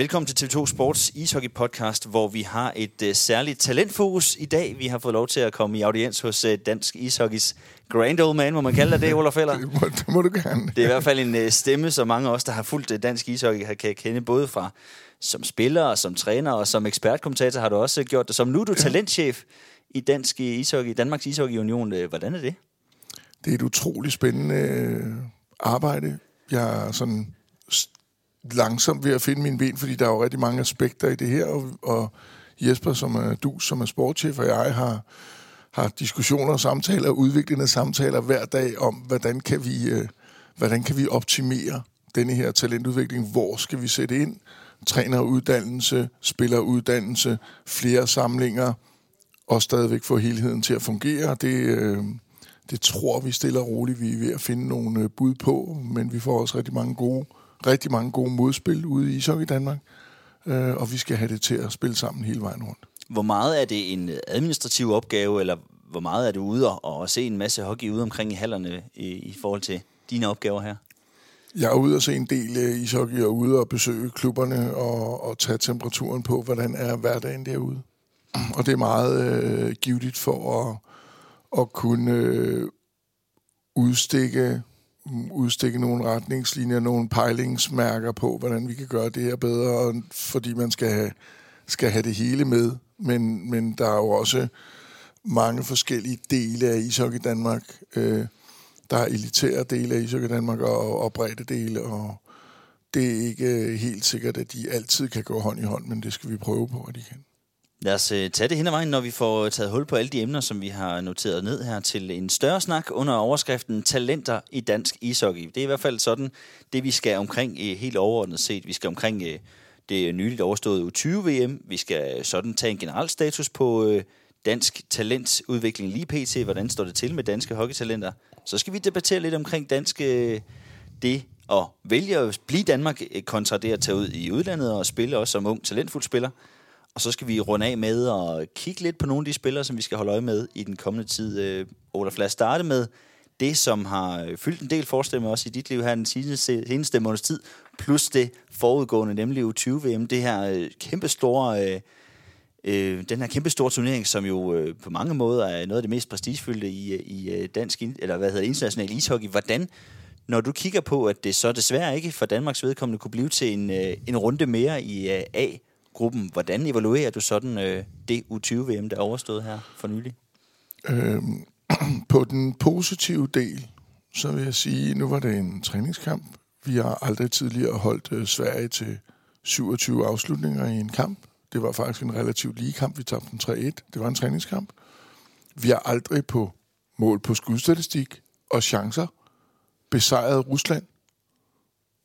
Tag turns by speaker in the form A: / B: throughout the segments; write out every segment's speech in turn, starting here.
A: Velkommen til TV2 Sports ishockey podcast, hvor vi har et uh, særligt talentfokus i dag. Vi har fået lov til at komme i audiens hos uh, Dansk Ishockeys grand old man, må man kalde det,
B: det, må, det må du gerne.
A: Det er i hvert fald en uh, stemme, som mange af os, der har fulgt uh, dansk ishockey, kan kende både fra som spiller, og som træner og som ekspertkommentator har du også gjort det. Som nu er du talentchef i Dansk Ishockey, Danmarks Ishockey Union. Hvordan er det?
B: Det er et utroligt spændende arbejde. Jeg er sådan langsomt ved at finde min ben, fordi der er jo rigtig mange aspekter i det her, og, og Jesper, som er du, som er sportschef, og jeg har, har diskussioner og samtaler, udviklende samtaler hver dag om, hvordan kan vi, øh, hvordan kan vi optimere denne her talentudvikling, hvor skal vi sætte ind, træneruddannelse, spilleruddannelse, flere samlinger, og stadigvæk få helheden til at fungere. Det, øh, det tror vi stille og roligt, vi er ved at finde nogle øh, bud på, men vi får også rigtig mange gode rigtig mange gode modspil ude i ishockey i Danmark, øh, og vi skal have det til at spille sammen hele vejen rundt.
A: Hvor meget er det en administrativ opgave, eller hvor meget er du ude og, og se en masse hockey ude omkring i hallerne i, i forhold til dine opgaver her?
B: Jeg er ude og se en del uh, ishockey og ude og besøge klubberne og, og tage temperaturen på, hvordan er hverdagen derude. Og det er meget øh, givetigt for at, at kunne øh, udstikke udstikke nogle retningslinjer, nogle pejlingsmærker på, hvordan vi kan gøre det her bedre, fordi man skal have, skal have det hele med. Men, men der er jo også mange forskellige dele af ishockey Danmark. Øh, der er elitære dele af ishockey Danmark og, og bredde dele, og det er ikke helt sikkert, at de altid kan gå hånd i hånd, men det skal vi prøve på, at de kan.
A: Lad os uh, tage det hen ad vejen, når vi får taget hul på alle de emner, som vi har noteret ned her til en større snak under overskriften Talenter i dansk ishockey. Det er i hvert fald sådan, det vi skal omkring øh, helt overordnet set. Vi skal omkring øh, det nyligt overståede U20-VM. Vi skal sådan tage en generel status på dansk talentudvikling lige pt. Hvordan står det til med danske hockeytalenter? Så skal vi debattere lidt omkring dansk det at vælge at blive Danmark kontra det at tage ud i udlandet og spille også som ung talentfuld spiller. Og så skal vi runde af med at kigge lidt på nogle af de spillere, som vi skal holde øje med i den kommende tid. Øh, Olaf, lad os starte med det, som har fyldt en del forestemme også i dit liv her den seneste, seneste måneds tid, plus det forudgående, nemlig U20-VM, det her øh, kæmpe store... Øh, øh, den her kæmpe store turnering, som jo øh, på mange måder er noget af det mest prestigefyldte i, øh, i øh, dansk, eller hvad hedder international ishockey. Hvordan, når du kigger på, at det så desværre ikke for Danmarks vedkommende kunne blive til en, øh, en runde mere i A, gruppen. Hvordan evaluerer du sådan øh, det U20-VM, der er overstået her for nylig?
B: Øhm, på den positive del, så vil jeg sige, nu var det en træningskamp. Vi har aldrig tidligere holdt øh, Sverige til 27 afslutninger i en kamp. Det var faktisk en relativt lige kamp. Vi tabte den 3-1. Det var en træningskamp. Vi har aldrig på mål på skudstatistik og chancer besejret Rusland.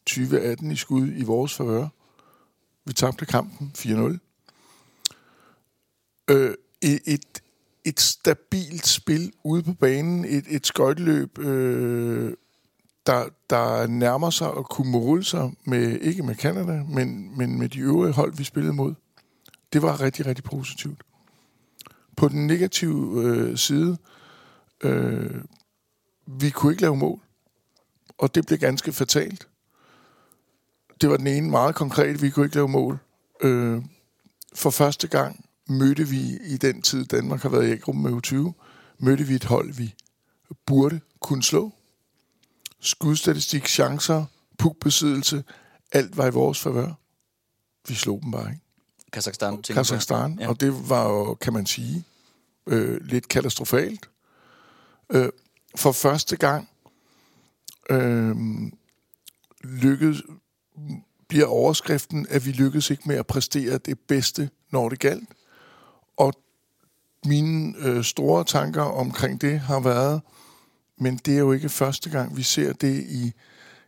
B: 2018 i skud i vores favør. Vi tabte kampen 4-0. Øh, et, et stabilt spil ude på banen, et, et skøjteløb, øh, der, der nærmer sig at kunne måle sig med, ikke med Canada, men, men med de øvrige hold, vi spillede mod. Det var rigtig, rigtig positivt. På den negative øh, side, øh, vi kunne ikke lave mål, og det blev ganske fatalt det var den ene meget konkret, vi kunne ikke lave mål. Øh, for første gang mødte vi i den tid, Danmark har været i gruppen med U20, mødte vi et hold, vi burde kunne slå. Skudstatistik, chancer, pukbesiddelse, alt var i vores favør. Vi slog dem bare ikke.
A: Kazakhstan.
B: Kazakhstan, ja. og det var jo, kan man sige, øh, lidt katastrofalt. Øh, for første gang øh, lykkedes, bliver overskriften, at vi lykkedes ikke med at præstere det bedste, når det galt. Og mine øh, store tanker omkring det har været, men det er jo ikke første gang, vi ser det i,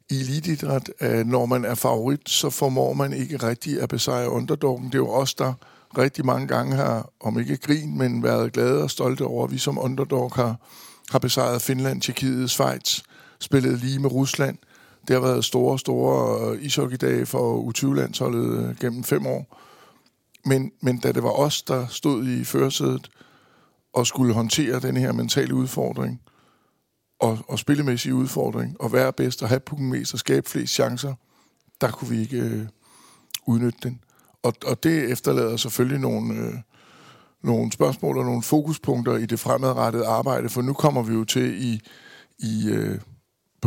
B: i elitidræt, at når man er favorit, så formår man ikke rigtig at besejre underdoggen. Det er jo os, der rigtig mange gange har, om ikke grin, men været glade og stolte over, at vi som underdog har, har besejret Finland, Tjekkiet, Schweiz, spillet lige med Rusland. Det har været store, store øh, ishockeydage for U20-landsholdet øh, gennem fem år. Men, men da det var os, der stod i førersædet og skulle håndtere den her mentale udfordring, og, og spillemæssige udfordring, og være bedst og have pukken mest og skabe flest chancer, der kunne vi ikke øh, udnytte den. Og, og det efterlader selvfølgelig nogle, øh, nogle spørgsmål og nogle fokuspunkter i det fremadrettede arbejde, for nu kommer vi jo til i, i øh,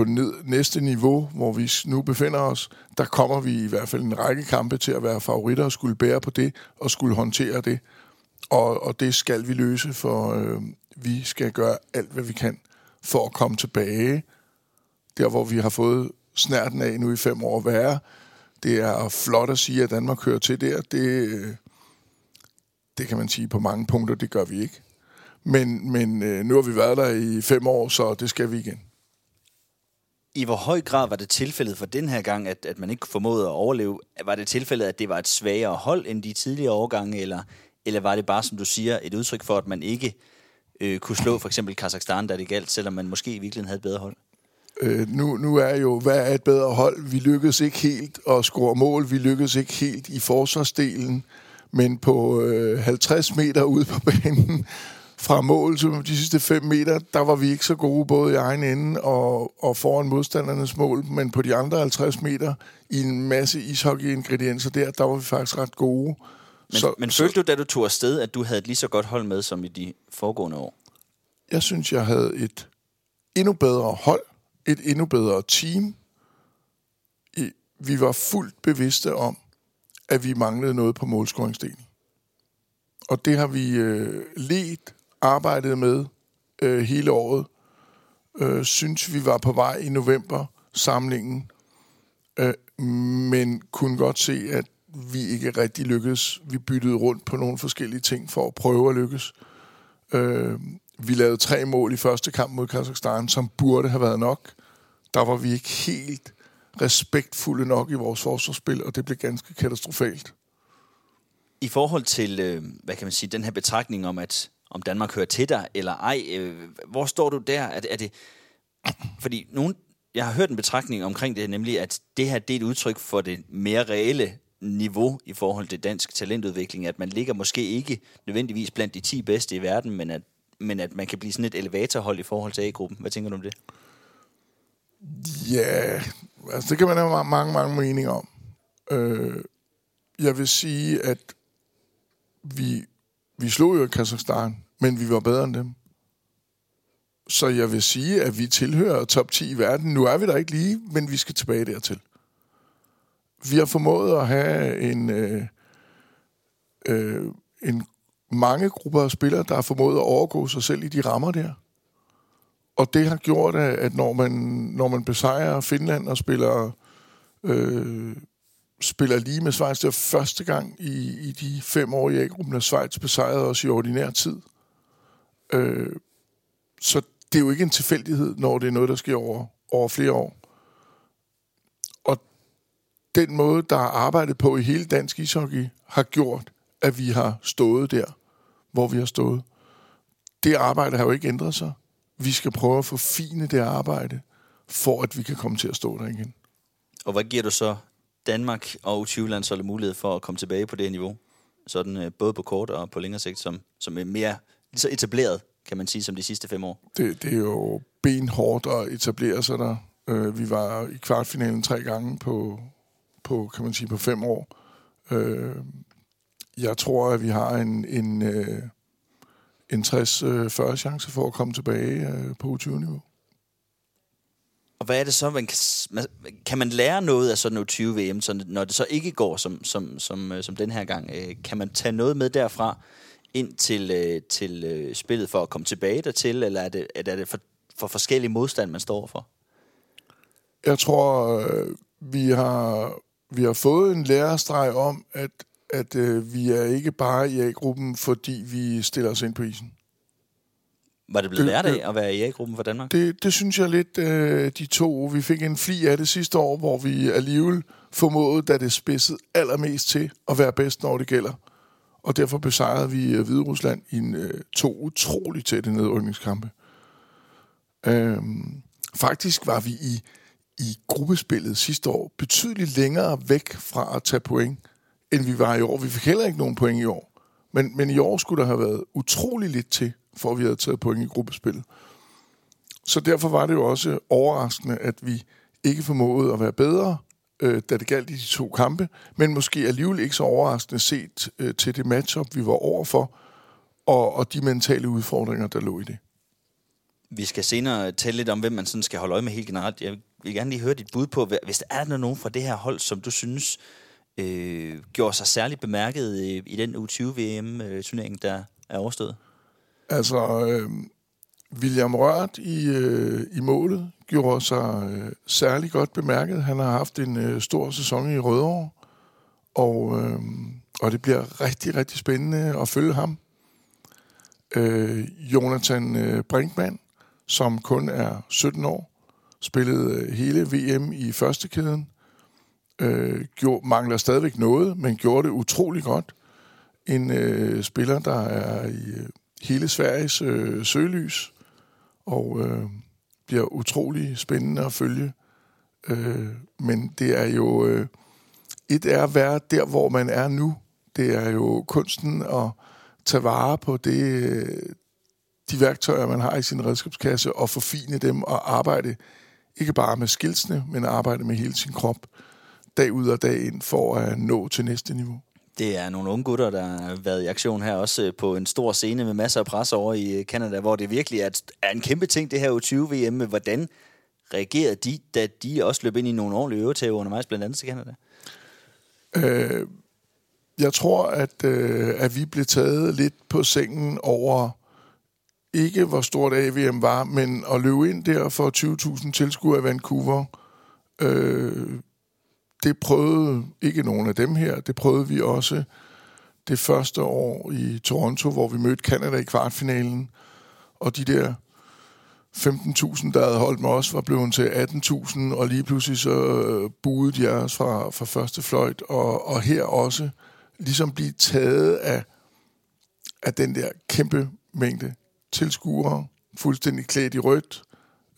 B: på ned, næste niveau, hvor vi nu befinder os, der kommer vi i hvert fald en række kampe til at være favoritter og skulle bære på det og skulle håndtere det. Og, og det skal vi løse, for øh, vi skal gøre alt, hvad vi kan for at komme tilbage der, hvor vi har fået snærten af nu i fem år være. Det er flot at sige, at Danmark kører til der. Det, øh, det kan man sige på mange punkter, det gør vi ikke. Men, men øh, nu har vi været der i fem år, så det skal vi igen.
A: I hvor høj grad var det tilfældet for den her gang, at, at man ikke formåede at overleve? Var det tilfældet, at det var et svagere hold end de tidligere årgange, eller, eller var det bare, som du siger, et udtryk for, at man ikke øh, kunne slå for eksempel Kazakhstan, da det galt, selvom man måske i virkeligheden havde et bedre hold?
B: Øh, nu, nu er jo, hvad er et bedre hold? Vi lykkedes ikke helt at score mål. Vi lykkedes ikke helt i forsvarsdelen. Men på øh, 50 meter ude på banen fra mål til de sidste 5 meter, der var vi ikke så gode både i egen ende og, og foran modstandernes mål. Men på de andre 50 meter i en masse ishockey-ingredienser der, der var vi faktisk ret gode.
A: Men, så, men følte du, da du tog afsted, at du havde et lige så godt hold med som i de foregående år?
B: Jeg synes, jeg havde et endnu bedre hold et endnu bedre team. Vi var fuldt bevidste om, at vi manglede noget på målscoringsdelen. Og det har vi øh, let arbejdet med øh, hele året. Øh, synes vi var på vej i november samlingen, øh, men kunne godt se, at vi ikke rigtig lykkedes. Vi byttede rundt på nogle forskellige ting for at prøve at lykkes. Øh, vi lavede tre mål i første kamp mod Kazakhstan, som burde have været nok. Der var vi ikke helt respektfulde nok i vores forsvarsspil, og det blev ganske katastrofalt.
A: I forhold til, øh, hvad kan man sige, den her betragtning om, at om Danmark hører til dig eller ej, øh, hvor står du der? Er, er det, fordi nogen, jeg har hørt en betragtning omkring det, nemlig at det her det er et udtryk for det mere reelle niveau i forhold til dansk talentudvikling, at man ligger måske ikke nødvendigvis blandt de 10 bedste i verden, men at men at man kan blive sådan et elevatorhold i forhold til A-gruppen. Hvad tænker du om det?
B: Ja, altså det kan man have mange, mange meninger om. Øh, jeg vil sige, at vi, vi slog jo Kazakhstan, men vi var bedre end dem. Så jeg vil sige, at vi tilhører top 10 i verden. Nu er vi der ikke lige, men vi skal tilbage dertil. Vi har formået at have en, øh, øh, en mange grupper af spillere, der har formået at overgå sig selv i de rammer der. Og det har gjort, at når man, når man besejrer Finland og spiller, øh, spiller lige med Schweiz, det var første gang i, i de fem år i A-gruppen, at Schweiz besejrede os i ordinær tid. Øh, så det er jo ikke en tilfældighed, når det er noget, der sker over, over flere år. Og den måde, der er arbejdet på i hele dansk ishockey, har gjort, at vi har stået der hvor vi har stået. Det arbejde har jo ikke ændret sig. Vi skal prøve at forfine det arbejde, for at vi kan komme til at stå der igen.
A: Og hvad giver du så Danmark og U20-landsholdet mulighed for at komme tilbage på det niveau? Sådan øh, både på kort og på længere sigt, som, som er mere så etableret, kan man sige, som de sidste fem år?
B: Det, det er jo benhårdt at etablere sig der. Øh, vi var i kvartfinalen tre gange på, på kan man sige, på fem år. Øh, jeg tror, at vi har en, en, øh, en 60-40 øh, chance for at komme tilbage øh, på U20-niveau.
A: Og hvad er det så, man kan, kan man lære noget af sådan noget 20 VM, så når det så ikke går som, som, som, øh, som den her gang? Øh, kan man tage noget med derfra ind til, øh, til spillet for at komme tilbage dertil, eller er det, er det for, for forskellige modstand, man står for?
B: Jeg tror, vi har, vi har fået en lærestreg om, at at vi er ikke bare i A-gruppen, fordi vi stiller os ind på isen.
A: Var det blevet lært af at være i A-gruppen for Danmark?
B: Det, det synes jeg lidt, øh, de to. Vi fik en fli af det sidste år, hvor vi alligevel formåede, da det spidsede allermest til at være bedst, når det gælder. Og derfor besejrede vi øh, Hvide Rusland i en, øh, to utroligt tætte nedrykningskampe. Øhm, faktisk var vi i, i gruppespillet sidste år betydeligt længere væk fra at tage point end vi var i år. Vi fik heller ikke nogen point i år. Men, men i år skulle der have været utrolig lidt til, for at vi havde taget point i gruppespillet. Så derfor var det jo også overraskende, at vi ikke formåede at være bedre øh, da det galt i de to kampe, men måske alligevel ikke så overraskende set øh, til det matchup, vi var overfor, og, og de mentale udfordringer, der lå i det.
A: Vi skal senere tale lidt om, hvem man sådan skal holde øje med helt generelt. Jeg vil gerne lige høre dit bud på, hvis der er der nogen fra det her hold, som du synes øh, gjorde sig særligt bemærket i, i den U20-VM-turnering, øh, der er overstået?
B: Altså, øh, William Rørt i, øh, i målet gjorde sig øh, særlig godt bemærket. Han har haft en øh, stor sæson i Rødovre, og, øh, og det bliver rigtig, rigtig spændende at følge ham. Øh, Jonathan øh, Brinkmann, som kun er 17 år, spillede øh, hele VM i første kæden. Øh, gjorde, mangler stadigvæk noget, men gjorde det utrolig godt. En øh, spiller, der er i øh, hele Sveriges øh, søgelys, og øh, bliver utrolig spændende at følge. Øh, men det er jo... Øh, et er at være der, hvor man er nu. Det er jo kunsten at tage vare på det, øh, de værktøjer, man har i sin redskabskasse, og forfine dem og arbejde ikke bare med skilsene, men arbejde med hele sin krop dag ud og dag ind for at nå til næste niveau.
A: Det er nogle unge gutter, der har været i aktion her også øh, på en stor scene med masser af pres over i øh, Kanada, hvor det virkelig er, er en kæmpe ting, det her U20-VM. Hvordan reagerede de, da de også løb ind i nogle ordentlige øvetæver undervejs, blandt andet til Kanada?
B: Øh, jeg tror, at, øh, at vi blev taget lidt på sengen over ikke hvor stort AVM var, men at løbe ind der for 20.000 tilskuere i Vancouver, øh, det prøvede ikke nogen af dem her. Det prøvede vi også det første år i Toronto, hvor vi mødte Canada i kvartfinalen. Og de der 15.000, der havde holdt med os, var blevet til 18.000, og lige pludselig så øh, buede de os fra, fra første fløjt. Og, og her også ligesom blive taget af, af den der kæmpe mængde tilskuere, fuldstændig klædt i rødt,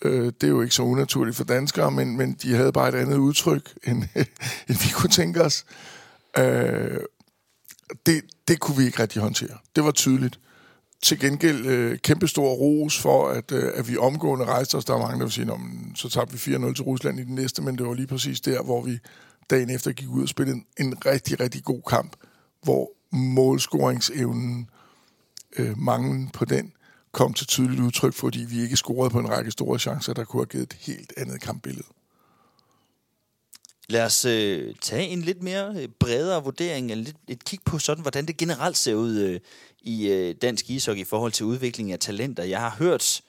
B: Øh, det er jo ikke så unaturligt for danskere, men, men de havde bare et andet udtryk, end, end vi kunne tænke os. Øh, det, det kunne vi ikke rigtig håndtere. Det var tydeligt. Til gengæld øh, kæmpe stor ros for, at, øh, at vi omgående rejste os. Der er mange, der vil sige, så tabte vi 4-0 til Rusland i den næste, men det var lige præcis der, hvor vi dagen efter gik ud og spillede en, en rigtig, rigtig god kamp, hvor målscoringsevnen, øh, manglen på den, kom til tydeligt udtryk, fordi vi ikke scorede på en række store chancer, der kunne have givet et helt andet kampbillede.
A: Lad os øh, tage en lidt mere øh, bredere vurdering, eller lidt, et kig på sådan, hvordan det generelt ser ud øh, i øh, dansk ishockey i forhold til udviklingen af talenter. Jeg har hørt,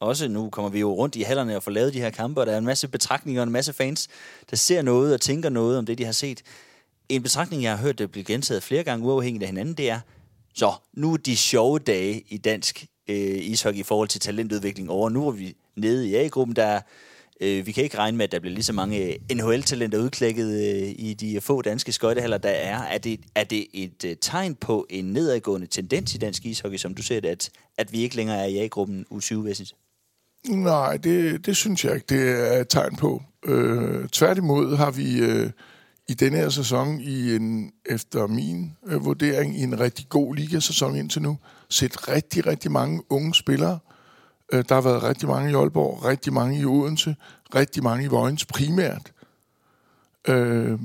A: også nu kommer vi jo rundt i hallerne og får lavet de her kampe, og der er en masse betragtninger og en masse fans, der ser noget og tænker noget om det, de har set. En betragtning, jeg har hørt, der bliver gentaget flere gange uafhængigt af hinanden, det er, så nu er de sjove dage i dansk øh, ishockey i forhold til talentudvikling over. Nu er vi nede i A-gruppen, der øh, vi kan ikke regne med, at der bliver lige så mange øh, NHL-talenter udklækket øh, i de få danske skøjtehaller, der er. Er det, er det et øh, tegn på en nedadgående tendens i dansk ishockey, som du ser det, at, at vi ikke længere er i A-gruppen U20-væsentligt?
B: Nej, det, det synes jeg ikke, det er et tegn på. Øh, tværtimod har vi øh, i denne her sæson, i en, efter min øh, vurdering, i en rigtig god ligasæson indtil nu, set rigtig, rigtig mange unge spillere. Øh, der har været rigtig mange i Aalborg, rigtig mange i Odense, rigtig mange i Vojens primært. Øh,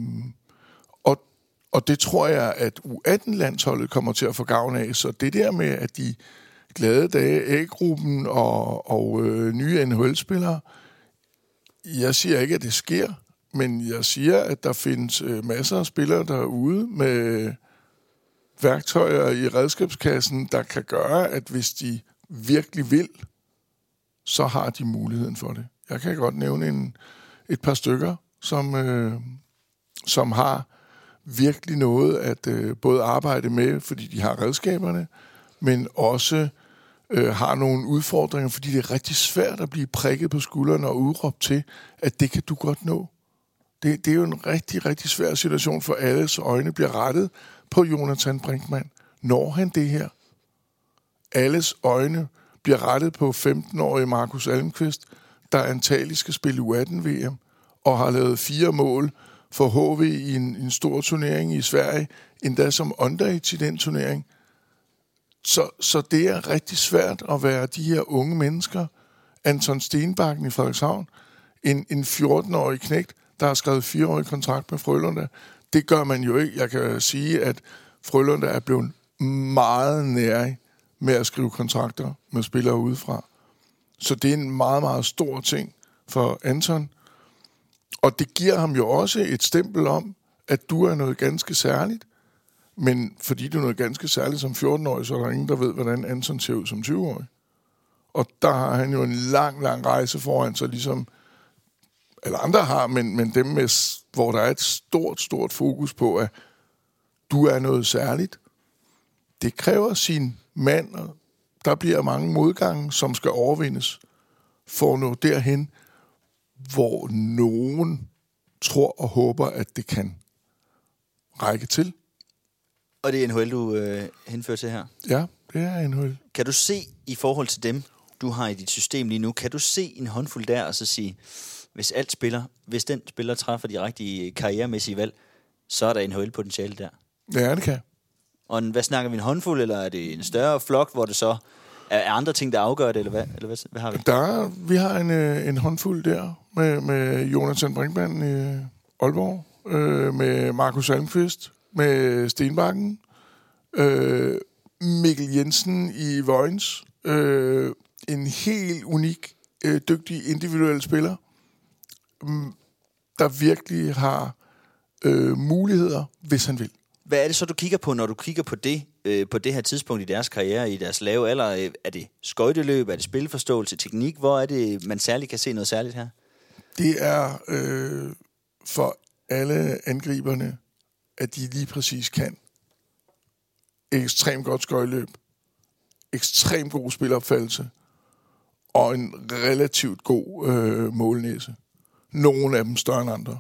B: og, og det tror jeg, at U18-landsholdet kommer til at få gavn af. Så det der med, at de glade dage, A-gruppen og, og øh, nye NHL-spillere, jeg siger ikke, at det sker, men jeg siger, at der findes øh, masser af spillere derude med værktøjer i redskabskassen, der kan gøre, at hvis de virkelig vil, så har de muligheden for det. Jeg kan godt nævne en, et par stykker, som, øh, som har virkelig noget at øh, både arbejde med, fordi de har redskaberne, men også øh, har nogle udfordringer, fordi det er rigtig svært at blive prikket på skuldrene og udråbt til, at det kan du godt nå. Det, det er jo en rigtig, rigtig svær situation, for alles øjne bliver rettet på Jonathan Brinkmann. Når han det her? Alles øjne bliver rettet på 15-årige Markus Almqvist, der antageligt skal spille U18-VM, og har lavet fire mål for HV i en, en stor turnering i Sverige, endda som underage i den turnering. Så, så det er rigtig svært at være de her unge mennesker. Anton Stenbakken i Frederikshavn, en, en 14-årig knægt, der har skrevet fireårig kontrakt med Frølunde. Det gør man jo ikke. Jeg kan sige, at Frølunde er blevet meget nærig med at skrive kontrakter med spillere udefra. Så det er en meget, meget stor ting for Anton. Og det giver ham jo også et stempel om, at du er noget ganske særligt. Men fordi du er noget ganske særligt som 14-årig, så er der ingen, der ved, hvordan Anton ser ud som 20-årig. Og der har han jo en lang, lang rejse foran sig, ligesom eller andre har, men, men dem, med, hvor der er et stort, stort fokus på, at du er noget særligt. Det kræver sin mand, og der bliver mange modgange, som skal overvindes for at nå derhen, hvor nogen tror og håber, at det kan række til.
A: Og det er NHL, du øh, henfører til her?
B: Ja, det er NHL.
A: Kan du se i forhold til dem, du har i dit system lige nu, kan du se en håndfuld der og så sige, hvis alt spiller, hvis den spiller træffer de rigtige karrieremæssige valg, så er der NHL potentiale der?
B: Ja, det kan.
A: Og en, hvad snakker vi, en håndfuld, eller er det en større flok, hvor det så er, andre ting, der afgør det, eller hvad, eller hvad, hvad har vi?
B: Der, vi har en, øh, en håndfuld der med, med Jonathan Brinkmann i Aalborg, øh, med Markus Almqvist, med Stenbakken, øh, Mikkel Jensen i Vojens, øh, en helt unik, øh, dygtig individuel spiller, der virkelig har øh, muligheder, hvis han vil.
A: Hvad er det så, du kigger på, når du kigger på det, øh, på det her tidspunkt i deres karriere, i deres lave alder? Øh, er det skøjteløb, er det spilforståelse, teknik? Hvor er det, man særligt kan se noget særligt her?
B: Det er øh, for alle angriberne, at de lige præcis kan. Ekstremt godt skøjteløb, ekstremt god spilopfattelse og en relativt god øh, målnæse. Nogle af dem større end andre.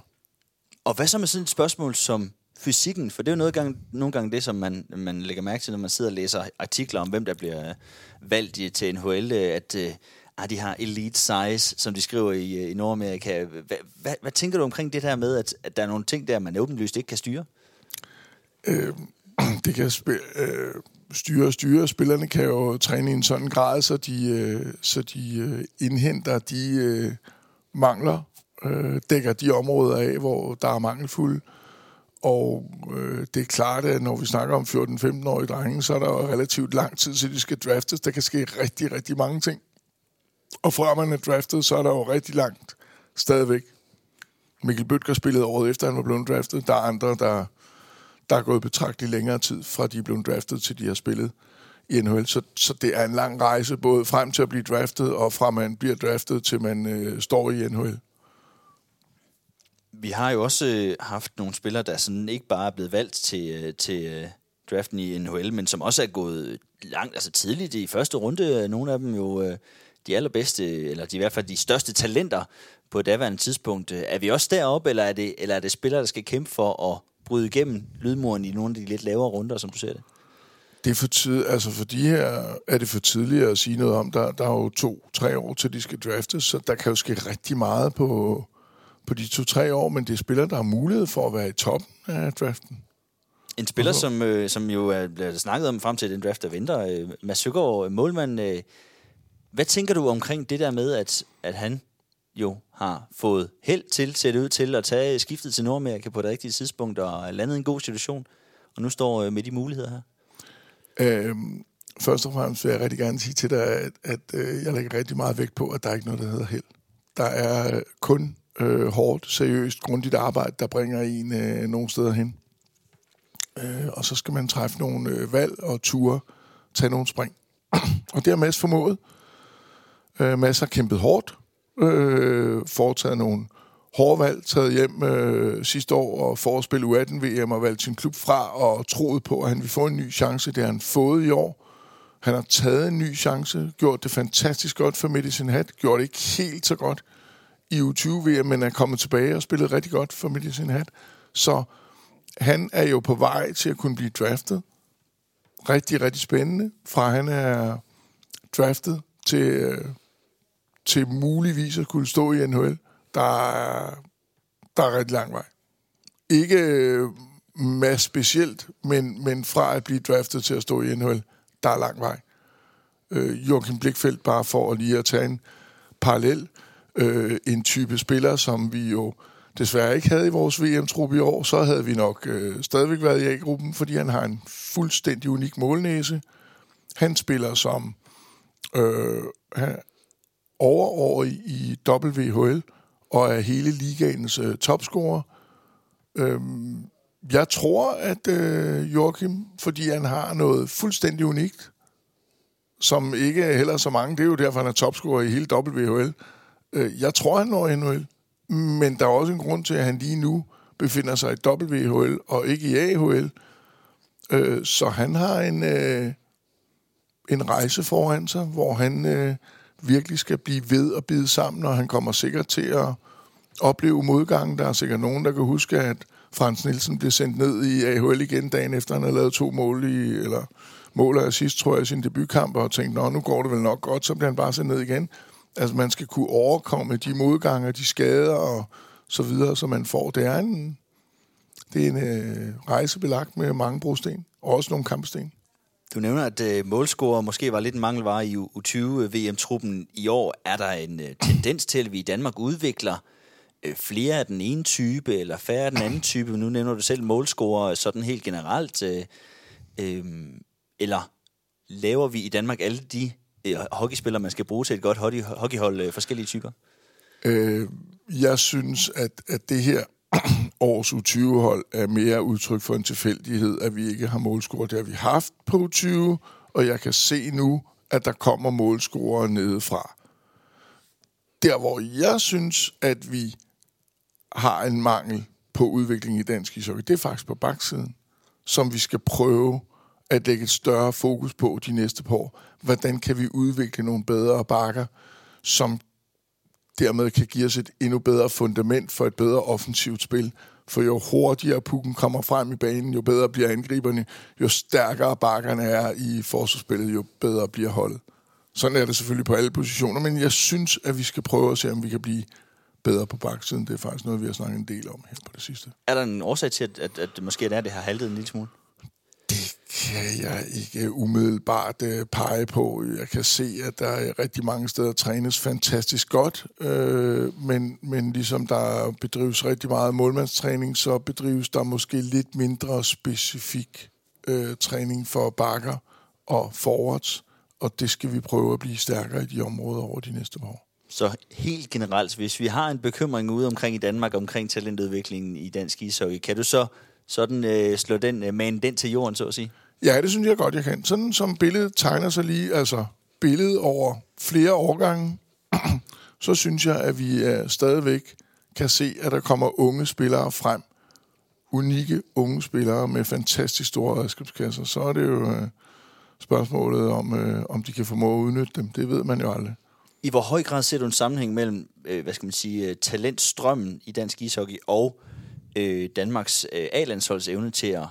A: Og hvad så med sådan et spørgsmål som fysikken? For det er jo noget gang, nogle gange det, som man, man lægger mærke til, når man sidder og læser artikler om, hvem der bliver valgt til NHL, at øh, ah, de har elite size, som de skriver i, i Nordamerika. Hvad, hvad, hvad tænker du omkring det der med, at, at der er nogle ting der, man åbenlyst ikke kan styre?
B: Øh, det kan sp- øh, styre og styre. Spillerne kan jo træne i en sådan grad, så de, øh, så de øh, indhenter de øh, mangler, øh, dækker de områder af, hvor der er mangelfulde. Og øh, det er klart, at når vi snakker om 14-15-årige drenge, så er der jo relativt lang tid, til de skal draftes. Der kan ske rigtig, rigtig mange ting. Og før man er draftet, så er der jo rigtig langt stadigvæk. Mikkel Bøtger spillede året efter, han var blevet draftet. Der er andre, der, der er gået betragteligt længere tid, fra de er blevet draftet, til de har spillet i NHL. Så, så det er en lang rejse, både frem til at blive draftet, og fra man bliver draftet, til man øh, står i NHL.
A: Vi har jo også øh, haft nogle spillere, der sådan ikke bare er blevet valgt til, øh, til øh, draften i NHL, men som også er gået langt, altså tidligt i første runde. Nogle af dem jo de allerbedste, eller de, i hvert fald de største talenter på et daværende tidspunkt. Er vi også deroppe, eller er det, eller er det spillere, der skal kæmpe for at bryde igennem lydmuren i nogle af de lidt lavere runder, som du ser det?
B: Det er for tid, altså for de her er det for tidligt at sige noget om. Der, der er jo to-tre år til, de skal draftes, så der kan jo ske rigtig meget på, på de to-tre år, men det er spillere, der har mulighed for at være i toppen af draften.
A: En spiller, som, øh, som jo er blevet snakket om frem til den draft, der venter, øh, Mads Søgaard, målmand. Øh, hvad tænker du omkring det der med, at, at han jo har fået held til, ser det ud til, at tage skiftet til Nordamerika på det rigtige tidspunkt og landet en god situation, og nu står øh, med de muligheder her?
B: Øhm, først og fremmest vil jeg rigtig gerne sige til dig, at, at øh, jeg lægger rigtig meget vægt på, at der er ikke noget, der hedder held. Der er kun øh, hårdt, seriøst, grundigt arbejde, der bringer en øh, nogle steder hen. Øh, og så skal man træffe nogle øh, valg og ture, tage nogle spring. og det har Mads formået. Øh, Mads har kæmpet hårdt, øh, foretaget nogle hårde valg, taget hjem øh, sidste år og for U18-VM og valgt sin klub fra og troet på, at han vil få en ny chance. Det har han fået i år. Han har taget en ny chance, gjort det fantastisk godt for Medicine Hat, gjort det ikke helt så godt i U20-VM, men er kommet tilbage og spillet rigtig godt for Medicine Hat. Så han er jo på vej til at kunne blive draftet. Rigtig, rigtig spændende. Fra han er draftet til, øh, til muligvis at kunne stå i NHL, der er, der er rigtig lang vej. Ikke øh, med specielt, men, men fra at blive draftet til at stå i NHL, der er lang vej. Øh, Joachim Blikfeldt, bare for at lige at tage en parallel, øh, en type spiller, som vi jo desværre ikke havde i vores VM-trup i år, så havde vi nok øh, stadigvæk været i A-gruppen, fordi han har en fuldstændig unik målnæse. Han spiller som øh, overårig i WHL og er hele ligaens øh, topscorer. Øh, jeg tror, at øh, Joachim, fordi han har noget fuldstændig unikt, som ikke er heller så mange, det er jo derfor, han er topscorer i hele WHL. Øh, jeg tror, han når NHL, men der er også en grund til, at han lige nu befinder sig i WHL og ikke i AHL. Øh, så han har en, øh, en rejse foran sig, hvor han øh, virkelig skal blive ved og bide sammen, og han kommer sikkert til at opleve modgang. Der er sikkert nogen, der kan huske, at Frans Nielsen blev sendt ned i AHL igen dagen efter, han havde lavet to mål i, eller mål af sidst, tror jeg, i sin debutkamp, og tænkte, nå, nu går det vel nok godt, så bliver han bare sendt ned igen. Altså, man skal kunne overkomme de modgange, de skader og så videre, som man får. Det er en, det er en øh, rejse belagt med mange brosten, og også nogle kampsten.
A: Du nævner, at øh, målscorer måske var lidt en mangelvare i U20-VM-truppen. Øh, I år er der en øh, tendens til, at vi i Danmark udvikler øh, flere af den ene type, eller færre af den anden type. Nu nævner du selv målscorer sådan helt generelt. Øh, øh, eller laver vi i Danmark alle de Øh, hockeyspiller, man skal bruge til et godt hockey, hockeyhold, øh, forskellige typer?
B: Øh, jeg synes, at, at det her års U20-hold er mere udtryk for en tilfældighed, at vi ikke har målscorer. Det har vi haft på U20, og jeg kan se nu, at der kommer målscorer nedefra. Der, hvor jeg synes, at vi har en mangel på udvikling i dansk ishockey, det er faktisk på baksiden, som vi skal prøve at lægge et større fokus på de næste par år. Hvordan kan vi udvikle nogle bedre bakker, som dermed kan give os et endnu bedre fundament for et bedre offensivt spil. For jo hurtigere pukken kommer frem i banen, jo bedre bliver angriberne, jo stærkere bakkerne er i forsvarsspillet, jo bedre bliver holdet. Sådan er det selvfølgelig på alle positioner, men jeg synes, at vi skal prøve at se, om vi kan blive bedre på baksiden. Det er faktisk noget, vi har snakket en del om her på det sidste.
A: Er der en årsag til, at, at, at måske er det har haltet en lille smule?
B: Det kan jeg ikke umiddelbart øh, pege på. Jeg kan se, at der er rigtig mange steder trænes fantastisk godt, øh, men, men ligesom der bedrives rigtig meget målmandstræning, så bedrives der måske lidt mindre specifik øh, træning for bakker og forwards, og det skal vi prøve at blive stærkere i de områder over de næste år.
A: Så helt generelt, hvis vi har en bekymring ude omkring i Danmark omkring talentudviklingen i dansk ishockey, kan du så sådan øh, slå den, øh, man den til jorden, så at sige?
B: Ja, det synes jeg godt, jeg kan. Sådan som billedet tegner sig lige, altså billedet over flere årgange, så synes jeg, at vi uh, stadigvæk kan se, at der kommer unge spillere frem. Unikke unge spillere med fantastisk store redskabskasser. Så er det jo uh, spørgsmålet om, uh, om de kan formå at udnytte dem. Det ved man jo aldrig.
A: I hvor høj grad ser du en sammenhæng mellem, øh, hvad skal man sige, talentstrømmen i dansk ishockey og øh, øh, Danmarks øh, A-landsholds evne til at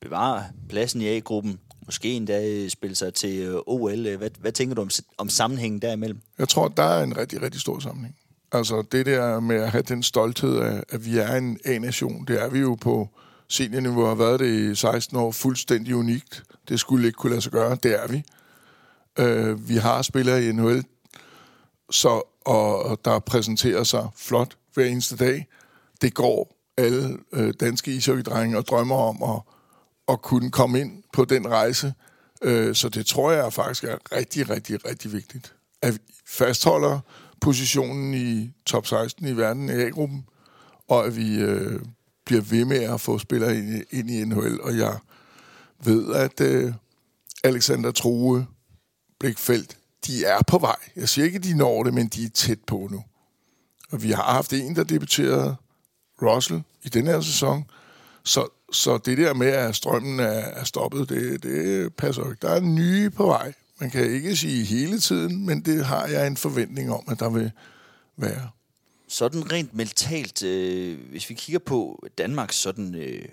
A: bevare pladsen i A-gruppen, måske endda øh, spille sig til øh, OL. Øh, hvad, hvad tænker du om, om sammenhængen derimellem?
B: Jeg tror, der er en rigtig, rigtig stor sammenhæng. Altså det der med at have den stolthed af, at vi er en A-nation, det er vi jo på seniorniveau, har været det i 16 år, fuldstændig unikt. Det skulle ikke kunne lade sig gøre, det er vi. Øh, vi har spillere i NHL, så, og, og der præsenterer sig flot hver eneste dag. Det går alle øh, danske ishockeydrenge og drømmer om at, at kunne komme ind på den rejse. Øh, så det tror jeg faktisk er rigtig, rigtig, rigtig vigtigt. At vi fastholder positionen i top 16 i verden i A-gruppen, og at vi øh, bliver ved med at få spillere ind, ind i NHL. Og jeg ved, at øh, Alexander Troe, Blikfeldt, de er på vej. Jeg siger ikke, at de når det, men de er tæt på nu. Og vi har haft en, der debuterede Russell i den her sæson. Så, så det der med, at strømmen er, er stoppet, det, det passer ikke. Der er nye på vej. Man kan ikke sige hele tiden, men det har jeg en forventning om, at der vil være.
A: Sådan rent mentalt, øh, hvis vi kigger på Danmarks sådan øh,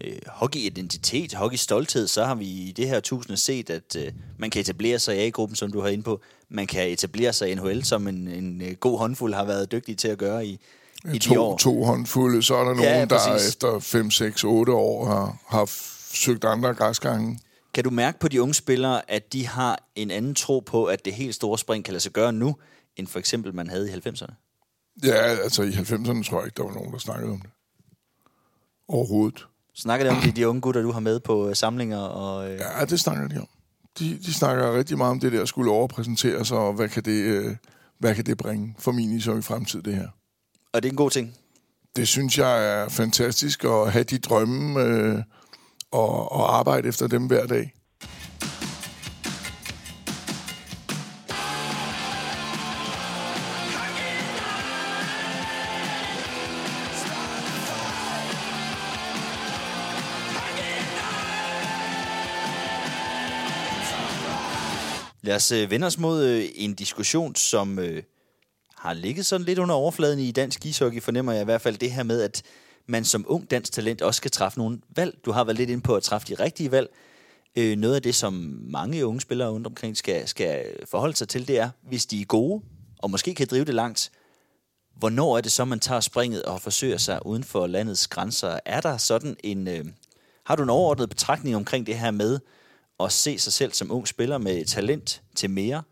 A: øh, hockey stolthed, så har vi i det her tusinde set, at øh, man kan etablere sig i A-gruppen, som du har inde på. Man kan etablere sig i NHL, som en, en øh, god håndfuld har været dygtig til at gøre i, i
B: to,
A: de år.
B: To håndfulde, så er der nogen, ja, der efter 5, 6, 8 år har, har søgt andre græsgange.
A: Kan du mærke på de unge spillere, at de har en anden tro på, at det helt store spring kan lade sig gøre nu, end for eksempel man havde i 90'erne?
B: Ja, altså i 90'erne tror jeg ikke, der var nogen, der snakkede om det. Overhovedet.
A: Snakker det om de, de unge gutter, du har med på øh, samlinger? Og, øh...
B: Ja, det snakker de om. De, de snakker rigtig meget om det der skulle overpræsentere sig, og hvad kan det, øh, hvad kan det bringe for min ishockey fremtid, det her.
A: Og det er en god ting?
B: Det synes jeg er fantastisk at have de drømme øh, og, og arbejde efter dem hver dag.
A: Lad os øh, vende os mod øh, en diskussion, som øh, har ligget sådan lidt under overfladen i dansk ishockey, fornemmer jeg i hvert fald det her med, at man som ung dansk talent også skal træffe nogle valg. Du har været lidt inde på at træffe de rigtige valg. Øh, noget af det, som mange unge spillere rundt omkring skal, skal forholde sig til, det er, hvis de er gode, og måske kan drive det langt, hvornår er det så, man tager springet og forsøger sig uden for landets grænser? Er der sådan en... Øh, har du en overordnet betragtning omkring det her med, at se sig selv som ung spiller med talent til mere,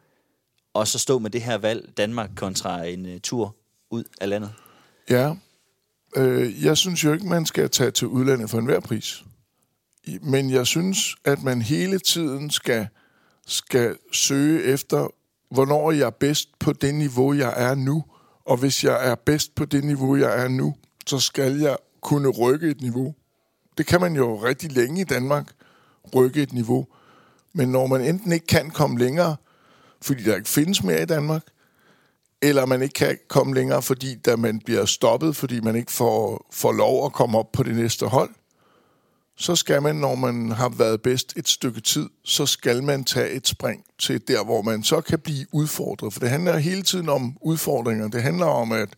A: og så stå med det her valg, Danmark kontra en uh, tur ud af landet?
B: Ja, øh, jeg synes jo ikke, man skal tage til udlandet for enhver pris. Men jeg synes, at man hele tiden skal, skal søge efter, hvornår jeg er bedst på det niveau, jeg er nu. Og hvis jeg er bedst på det niveau, jeg er nu, så skal jeg kunne rykke et niveau. Det kan man jo rigtig længe i Danmark, rykke et niveau. Men når man enten ikke kan komme længere, fordi der ikke findes mere i Danmark, eller man ikke kan komme længere, fordi da man bliver stoppet, fordi man ikke får, får lov at komme op på det næste hold, så skal man, når man har været bedst et stykke tid, så skal man tage et spring til der, hvor man så kan blive udfordret. For det handler hele tiden om udfordringer. Det handler om, at,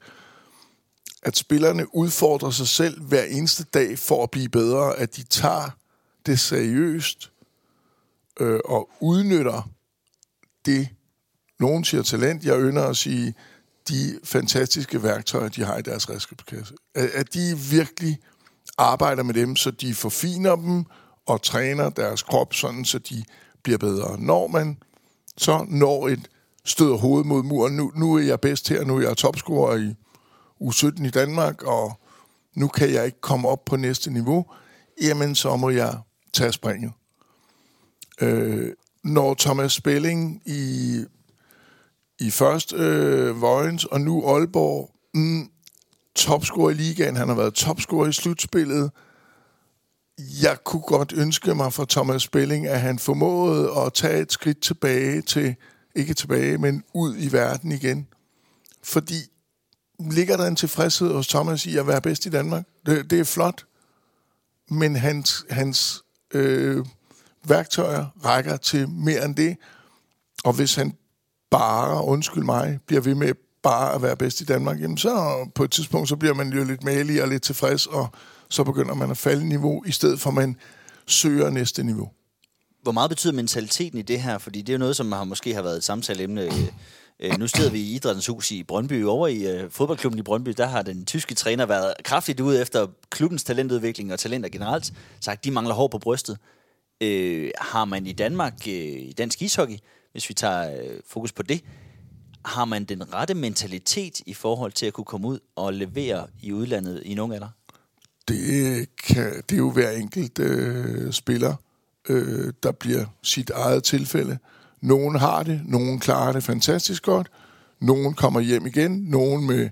B: at spillerne udfordrer sig selv hver eneste dag for at blive bedre, at de tager det seriøst, øh, og udnytter det, nogen siger talent, jeg ynder at sige, de fantastiske værktøjer, de har i deres redskabskasse. At, at de virkelig arbejder med dem, så de forfiner dem og træner deres krop, sådan så de bliver bedre. Når man så når et støder hovedet mod muren, nu, nu er jeg bedst her, nu er jeg topscorer i U17 i Danmark, og nu kan jeg ikke komme op på næste niveau, jamen så må jeg tage springet. Øh, når Thomas Spelling i, i først øh, Vojens og nu Aalborg, mm, topscorer i ligaen, han har været topscorer i slutspillet. Jeg kunne godt ønske mig for Thomas Spelling, at han formåede at tage et skridt tilbage til, ikke tilbage, men ud i verden igen. Fordi ligger der en tilfredshed hos Thomas i at være bedst i Danmark? Det, det er flot. Men hans, hans øh, værktøjer rækker til mere end det. Og hvis han bare, undskyld mig, bliver ved med bare at være bedst i Danmark, jamen så på et tidspunkt, så bliver man jo lidt malig og lidt tilfreds, og så begynder man at falde niveau, i stedet for at man søger næste niveau.
A: Hvor meget betyder mentaliteten i det her? Fordi det er jo noget, som har måske har været et samtaleemne. Øh, nu sidder vi i Idrættens Hus i Brøndby. Over i øh, fodboldklubben i Brøndby, der har den tyske træner været kraftigt ude efter klubbens talentudvikling og talenter generelt. Sagt, de mangler hår på brystet øh, har man i Danmark, øh, i dansk ishockey, hvis vi tager øh, fokus på det, har man den rette mentalitet i forhold til at kunne komme ud og levere i udlandet i nogen alder?
B: Det, kan, det er jo hver enkelt øh, spiller, øh, der bliver sit eget tilfælde. Nogen har det, nogen klarer det fantastisk godt, nogen kommer hjem igen, nogen med,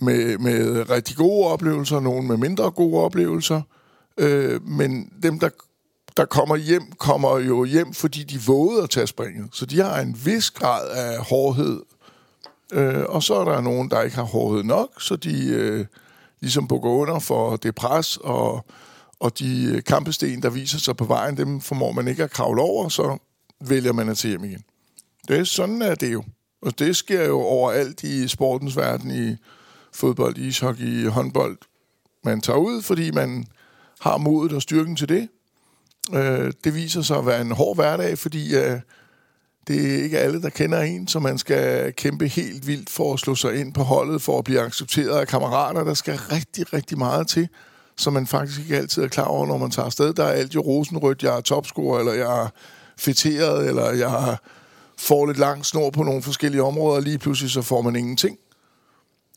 B: med, med rigtig gode oplevelser, nogen med mindre gode oplevelser. Øh, men dem, der der kommer hjem, kommer jo hjem, fordi de vågede at tage springet. Så de har en vis grad af hårdhed. Øh, og så er der nogen, der ikke har hårdhed nok, så de øh, ligesom bukker under for det pres, og, og de øh, kampesten, der viser sig på vejen, dem formår man ikke at kravle over, så vælger man at tage hjem igen. Det er sådan er det jo. Og det sker jo overalt i sportens verden, i fodbold, ishockey, håndbold. Man tager ud, fordi man har modet og styrken til det, Øh, det viser sig at være en hård hverdag, fordi øh, det er ikke alle, der kender en, så man skal kæmpe helt vildt for at slå sig ind på holdet, for at blive accepteret af kammerater. Der skal rigtig, rigtig meget til, som man faktisk ikke altid er klar over, når man tager afsted. Der er alt jo rosenrødt, jeg er topscorer, eller jeg er fætteret, eller jeg får lidt lang snor på nogle forskellige områder, og lige pludselig så får man ingenting.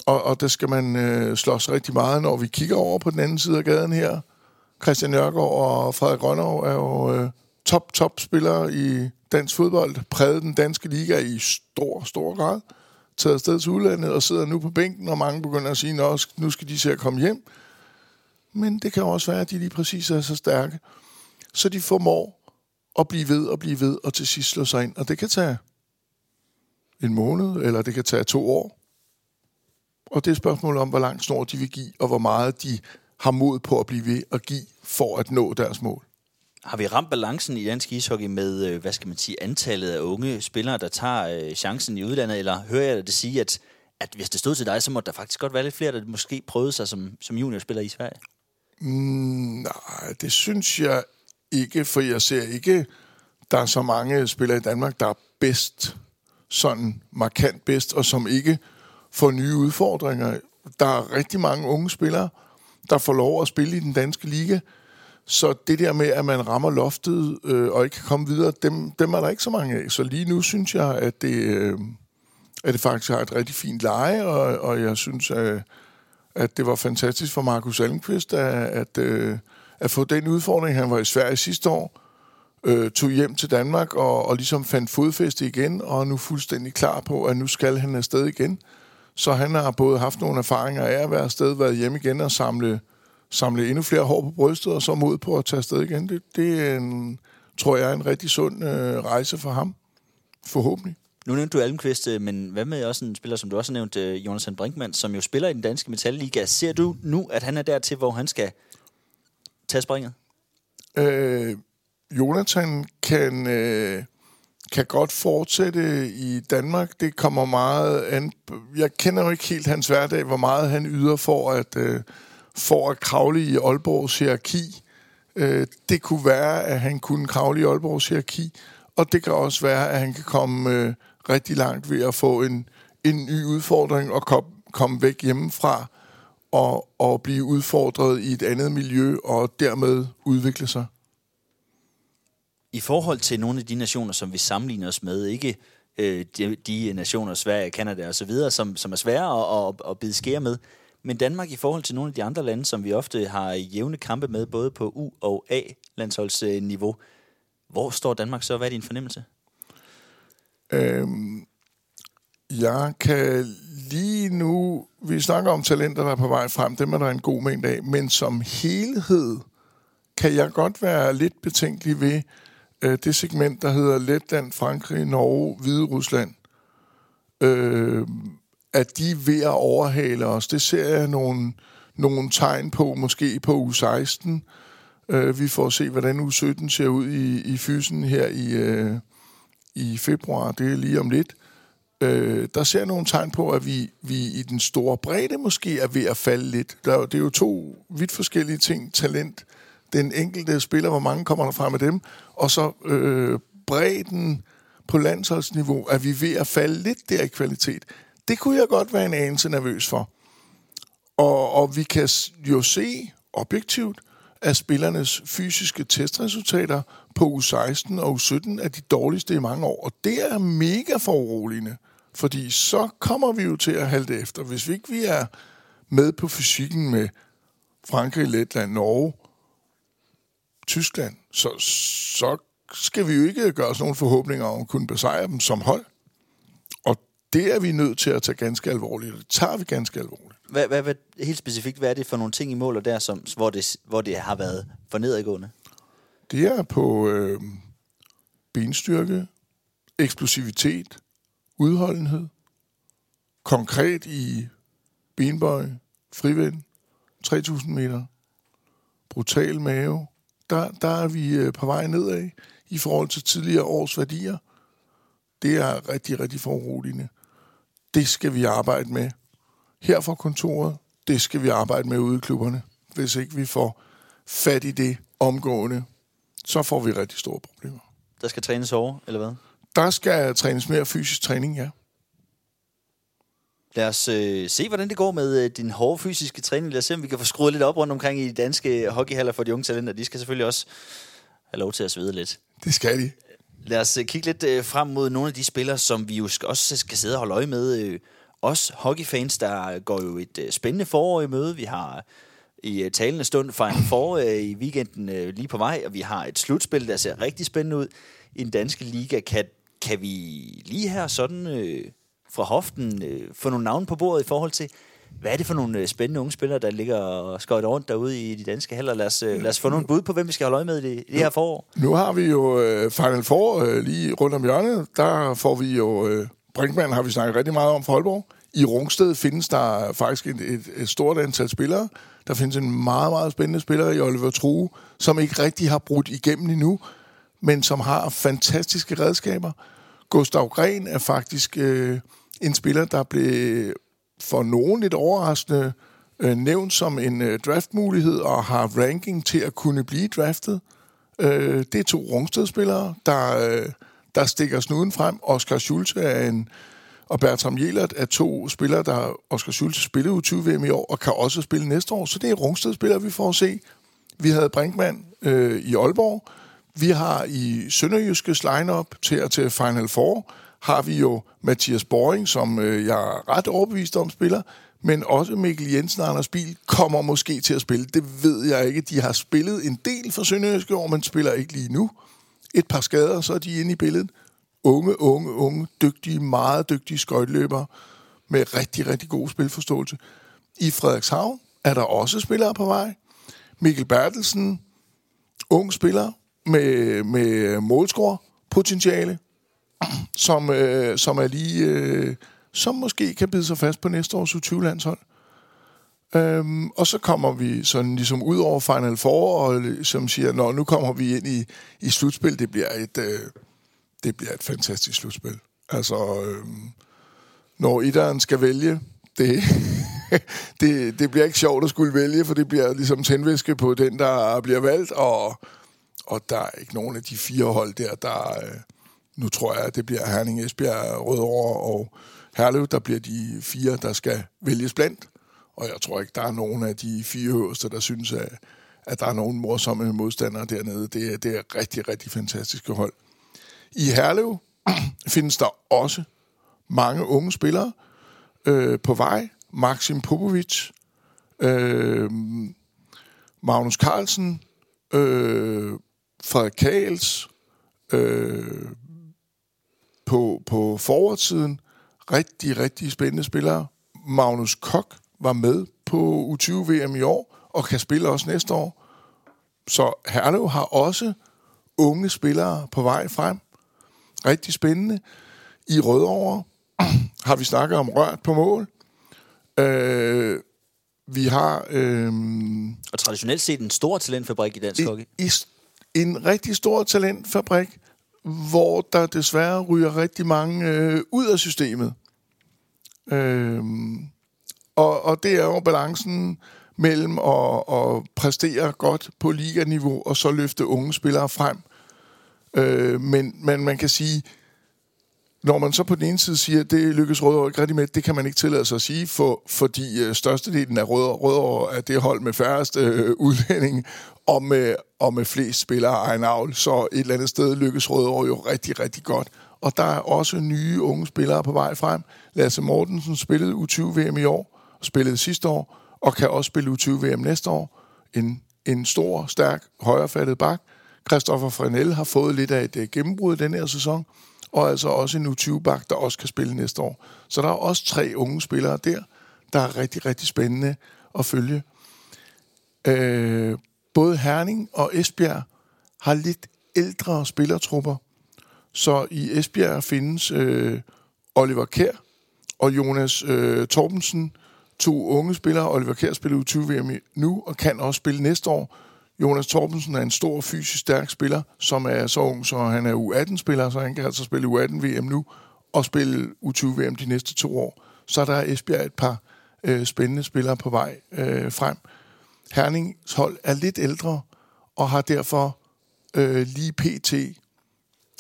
B: og, og det skal man øh, slås rigtig meget, når vi kigger over på den anden side af gaden her. Christian Nørgaard og Frederik Rønnerv er jo øh, top, top spillere i dansk fodbold, præget den danske liga i stor, stor grad, taget afsted til udlandet og sidder nu på bænken, og mange begynder at sige, at nu skal de se at komme hjem. Men det kan også være, at de lige præcis er så stærke, så de formår at blive ved og blive ved og til sidst slå sig ind. Og det kan tage en måned, eller det kan tage to år. Og det er et spørgsmål om, hvor lang snor de vil give, og hvor meget de har mod på at blive ved at give for at nå deres mål.
A: Har vi ramt balancen i dansk ishockey med, øh, hvad skal man sige, antallet af unge spillere, der tager øh, chancen i udlandet, eller hører jeg det sige, at, at hvis det stod til dig, så må der faktisk godt være lidt flere, der måske prøvede sig som, som juniorspiller i Sverige?
B: Mm, nej, det synes jeg ikke, for jeg ser ikke, der er så mange spillere i Danmark, der er bedst, sådan markant bedst, og som ikke får nye udfordringer. Der er rigtig mange unge spillere, der får lov at spille i den danske liga, så det der med, at man rammer loftet øh, og ikke kan komme videre, dem, dem er der ikke så mange af. Så lige nu synes jeg, at det, øh, at det faktisk har et rigtig fint leje, og, og jeg synes, at, at det var fantastisk for Markus Almqvist at, at, øh, at få den udfordring. Han var i Sverige sidste år, øh, tog hjem til Danmark og, og ligesom fandt fodfæste igen, og er nu fuldstændig klar på, at nu skal han afsted igen. Så han har både haft nogle erfaringer af at være afsted, været hjemme igen og samle samle endnu flere hår på brystet, og så mod på at tage afsted igen. Det, det er en, tror jeg er en rigtig sund øh, rejse for ham. Forhåbentlig.
A: Nu nævnte du Almqvist, øh, men hvad med også en spiller, som du også har nævnt, øh, Jonathan Brinkmann, som jo spiller i den danske Metalliga. Ser du nu, at han er der til, hvor han skal tage springet?
B: Øh, Jonathan kan, øh, kan godt fortsætte i Danmark. Det kommer meget an... Jeg kender jo ikke helt hans hverdag, hvor meget han yder for at... Øh, for at kravle i Aalborgs hierarki. Øh, det kunne være, at han kunne kravle i Aalborgs hierarki, og det kan også være, at han kan komme øh, rigtig langt ved at få en, en ny udfordring og kom, komme væk hjemmefra og, og blive udfordret i et andet miljø og dermed udvikle sig.
A: I forhold til nogle af de nationer, som vi sammenligner os med, ikke øh, de, de nationer, Sverige, Kanada osv., som, som er svære at, at, at bide skære med, men Danmark i forhold til nogle af de andre lande, som vi ofte har jævne kampe med, både på U- og A-landsholdsniveau, hvor står Danmark så? Hvad er din fornemmelse?
B: Øhm, jeg kan lige nu... Vi snakker om talenter, der er på vej frem. Dem er der en god mængde af. Men som helhed kan jeg godt være lidt betænkelig ved øh, det segment, der hedder Letland, Frankrig, Norge, Hvide Rusland. Øh, at de er ved at overhale os. Det ser jeg nogle, nogle tegn på, måske på u 16. Øh, vi får se, hvordan u 17 ser ud i, i fysen her i, øh, i februar. Det er lige om lidt. Øh, der ser jeg nogle tegn på, at vi, vi i den store bredde måske er ved at falde lidt. Der, det er jo to vidt forskellige ting. Talent, den enkelte spiller, hvor mange kommer der frem med dem, og så øh, bredden på landsholdsniveau, at vi ved at falde lidt der i kvalitet det kunne jeg godt være en anelse nervøs for. Og, og vi kan jo se objektivt, at spillernes fysiske testresultater på U16 og U17 er de dårligste i mange år. Og det er mega foruroligende, fordi så kommer vi jo til at halte efter. Hvis vi ikke vi er med på fysikken med Frankrig, Letland, Norge, Tyskland, så, så skal vi jo ikke gøre os nogle forhåbninger om at kunne besejre dem som hold det er vi nødt til at tage ganske alvorligt, og det tager vi ganske alvorligt.
A: Hvad, hvad, hvad, helt specifikt, hvad er det for nogle ting i mål og der, som, hvor, det, hvor det har været for nedadgående?
B: Det er på øh, benstyrke, eksplosivitet, udholdenhed, konkret i benbøj, frivind, 3000 meter, brutal mave. Der, der er vi øh, på vej nedad i forhold til tidligere års værdier. Det er rigtig, rigtig foruroligende det skal vi arbejde med her fra kontoret. Det skal vi arbejde med ude i klubberne. Hvis ikke vi får fat i det omgående, så får vi rigtig store problemer.
A: Der skal trænes over, eller hvad?
B: Der skal trænes mere fysisk træning, ja.
A: Lad os øh, se, hvordan det går med øh, din hårde fysiske træning. Lad os se, om vi kan få skruet lidt op rundt omkring i de danske hockeyhaller for de unge talenter. De skal selvfølgelig også have lov til at svede lidt.
B: Det skal de.
A: Lad os øh, kigge lidt øh, frem mod nogle af de spillere, som vi jo også skal sidde og holde øje med. Øh, os hockeyfans, der går jo et øh, spændende forår i møde. Vi har i øh, talende stund Final Four øh, i weekenden øh, lige på vej, og vi har et slutspil, der ser rigtig spændende ud i den danske liga. Kan, kan vi lige her sådan øh, fra hoften øh, få nogle navne på bordet i forhold til, hvad er det for nogle øh, spændende unge spillere, der ligger og skøjter rundt derude i de danske haller? Lad os, øh, lad os få nogle bud på, hvem vi skal holde øje med i det, det her forår.
B: Nu har vi jo øh, Final Four øh, lige rundt om hjørnet. Der får vi jo... Øh, Brinkmann har vi snakket rigtig meget om for Holborg. I Rungsted findes der faktisk et, et, et stort antal spillere. Der findes en meget, meget spændende spiller i Oliver True, som ikke rigtig har brudt igennem endnu, men som har fantastiske redskaber. Gustav Gren er faktisk øh, en spiller, der blev for nogen lidt overraskende øh, nævnt som en øh, draftmulighed og har ranking til at kunne blive draftet. Øh, det er to Rungsted-spillere, der, øh, der stikker snuden frem. Oscar Schulze er en, og Bertram Jelert er to spillere, der Oscar Schulze spillede u 20 VM i år, og kan også spille næste år. Så det er Rungsted-spillere, vi får at se. Vi havde Brinkmann øh, i Aalborg. Vi har i Sønderjyskes line-up til, til Final Four, har vi jo Mathias Boring, som øh, jeg er ret overbevist om spiller, men også Mikkel Jensen og Anders Biel kommer måske til at spille. Det ved jeg ikke. De har spillet en del for Sønderjyske år, men spiller ikke lige nu. Et par skader, så er de inde i billedet. Unge, unge, unge, dygtige, meget dygtige skøjteløbere med rigtig, rigtig god spilforståelse. I Frederikshavn er der også spillere på vej. Mikkel Bertelsen, ung spiller med, med målscore potentiale som, øh, som er lige... Øh, som måske kan bide sig fast på næste års U20-landshold. Øhm, og så kommer vi sådan ligesom ud over Final Four, og som siger, Nå, nu kommer vi ind i, i slutspil, det bliver et, øh, det bliver et fantastisk slutspil. Altså, øh, når Idaren skal vælge, det, det, det bliver ikke sjovt at skulle vælge, for det bliver ligesom tændvæske på den, der bliver valgt, og, og der er ikke nogen af de fire hold der, der, øh, nu tror jeg, at det bliver Herning, Esbjerg, Rødovre og Herlev, der bliver de fire, der skal vælges blandt. Og jeg tror ikke, der er nogen af de fire øverste, der synes, at, at der er nogen morsomme modstandere dernede. Det er, det er rigtig, rigtig fantastiske hold. I Herlev findes der også mange unge spillere øh, på vej. Maxim Popovic, øh, Magnus Carlsen, øh, Frederik Kals, øh, på, på forwardsiden. Rigtig, rigtig spændende spillere. Magnus Kok var med på U20-VM i år, og kan spille også næste år. Så Herlev har også unge spillere på vej frem. Rigtig spændende. I Rødovre har vi snakket om rørt på mål. Øh, vi har... Øh,
A: og traditionelt set en stor talentfabrik i dansk hockey.
B: En rigtig stor talentfabrik hvor der desværre ryger rigtig mange øh, ud af systemet. Øhm, og, og det er jo balancen mellem at, at præstere godt på liganiveau og så løfte unge spillere frem. Øh, men, men man kan sige, når man så på den ene side siger, at det lykkes Rødovre ikke rigtig med, det kan man ikke tillade sig at sige, for, fordi øh, størstedelen af Rødovre, Rødovre er det hold med færrest øh, udlænding og med, og med flest spillere af egen avl, så et eller andet sted lykkes Rødovre jo rigtig, rigtig godt. Og der er også nye unge spillere på vej frem. Lasse Mortensen spillede U20-VM i år, spillede sidste år, og kan også spille U20-VM næste år. En, en stor, stærk, højrefattet bak. Christoffer Frenel har fået lidt af et øh, gennembrud i den her sæson, og altså også en U20-bak, der også kan spille næste år. Så der er også tre unge spillere der, der er rigtig, rigtig spændende at følge. Øh, både Herning og Esbjerg har lidt ældre spillertrupper, så i Esbjerg findes øh, Oliver Kær og Jonas øh, Torbensen, to unge spillere. Oliver Kær spiller U20-VM nu og kan også spille næste år. Jonas Torbensen er en stor fysisk stærk spiller, som er så ung, så han er U18-spiller, så han kan altså spille U18-VM nu og spille U20-VM de næste to år. Så der er Esbjerg et par øh, spændende spillere på vej øh, frem. Hernings hold er lidt ældre og har derfor øh, lige pt.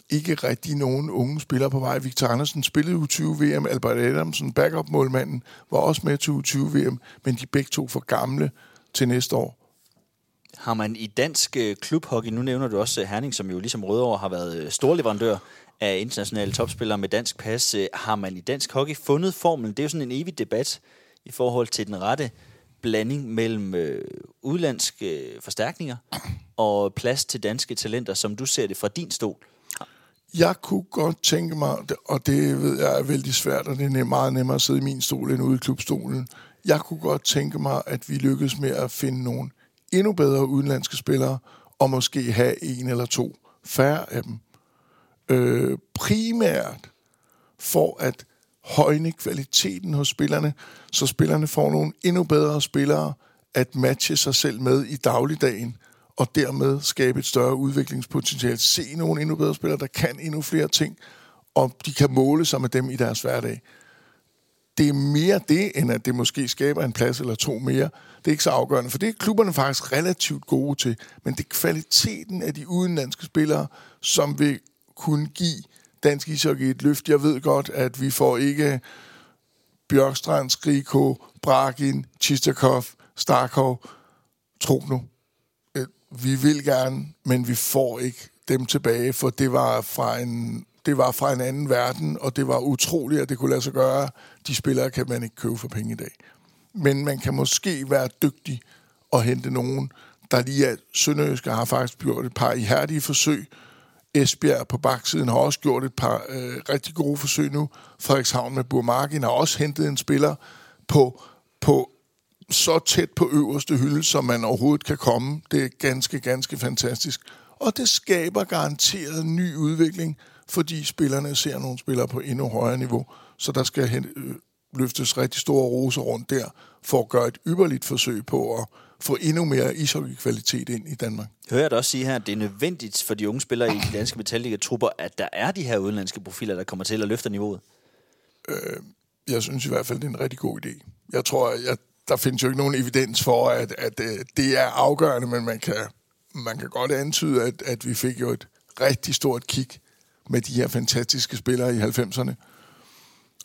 B: ikke rigtig nogen unge spillere på vej. Victor Andersen spillede U20-VM, Albert Adamsen, backup-målmanden, var også med til U20-VM, men de begge to for gamle til næste år.
A: Har man i dansk øh, klubhockey, nu nævner du også øh, Herning, som jo ligesom Rødovre har været øh, storleverandør af internationale topspillere med dansk pas. Har man i dansk hockey fundet formlen? Det er jo sådan en evig debat i forhold til den rette blanding mellem øh, udlandske forstærkninger og plads til danske talenter, som du ser det fra din stol.
B: Jeg kunne godt tænke mig, og det ved jeg er vældig svært, og det er meget nemmere at sidde i min stol end ude i klubstolen. Jeg kunne godt tænke mig, at vi lykkedes med at finde nogle endnu bedre udenlandske spillere, og måske have en eller to færre af dem. Øh, primært for at højne kvaliteten hos spillerne, så spillerne får nogle endnu bedre spillere at matche sig selv med i dagligdagen, og dermed skabe et større udviklingspotentiale. Se nogle endnu bedre spillere, der kan endnu flere ting, og de kan måle sig med dem i deres hverdag. Det er mere det, end at det måske skaber en plads eller to mere. Det er ikke så afgørende, for det er klubberne faktisk relativt gode til. Men det er kvaliteten af de udenlandske spillere, som vil kunne give dansk ishockey et løft. Jeg ved godt, at vi får ikke Bjørkstrand, Skriko, Brakin, Chistakov, Starkov, Trogno. Øh, vi vil gerne, men vi får ikke dem tilbage, for det var fra en det var fra en anden verden, og det var utroligt, at det kunne lade sig gøre. De spillere kan man ikke købe for penge i dag. Men man kan måske være dygtig og hente nogen, der lige er Sønderjyske har faktisk gjort et par ihærdige forsøg, Esbjerg på baksiden har også gjort et par øh, rigtig gode forsøg nu. Frederikshavn med Burmarkin har også hentet en spiller på, på så tæt på øverste hylde, som man overhovedet kan komme. Det er ganske, ganske fantastisk. Og det skaber garanteret ny udvikling, fordi spillerne ser nogle spillere på endnu højere niveau. Så der skal hente, øh, løftes rigtig store roser rundt der, for at gøre et ypperligt forsøg på at få endnu mere ishockeykvalitet ind i Danmark.
A: Hører jeg da også sige her, at det er nødvendigt for de unge spillere i de danske Metallica-trupper, at der er de her udenlandske profiler, der kommer til at løfte niveauet?
B: Øh, jeg synes i hvert fald, det er en rigtig god idé. Jeg tror, at der findes jo ikke nogen evidens for, at, at, at øh, det er afgørende, men man kan, man kan godt antyde, at, at vi fik jo et rigtig stort kig med de her fantastiske spillere i 90'erne.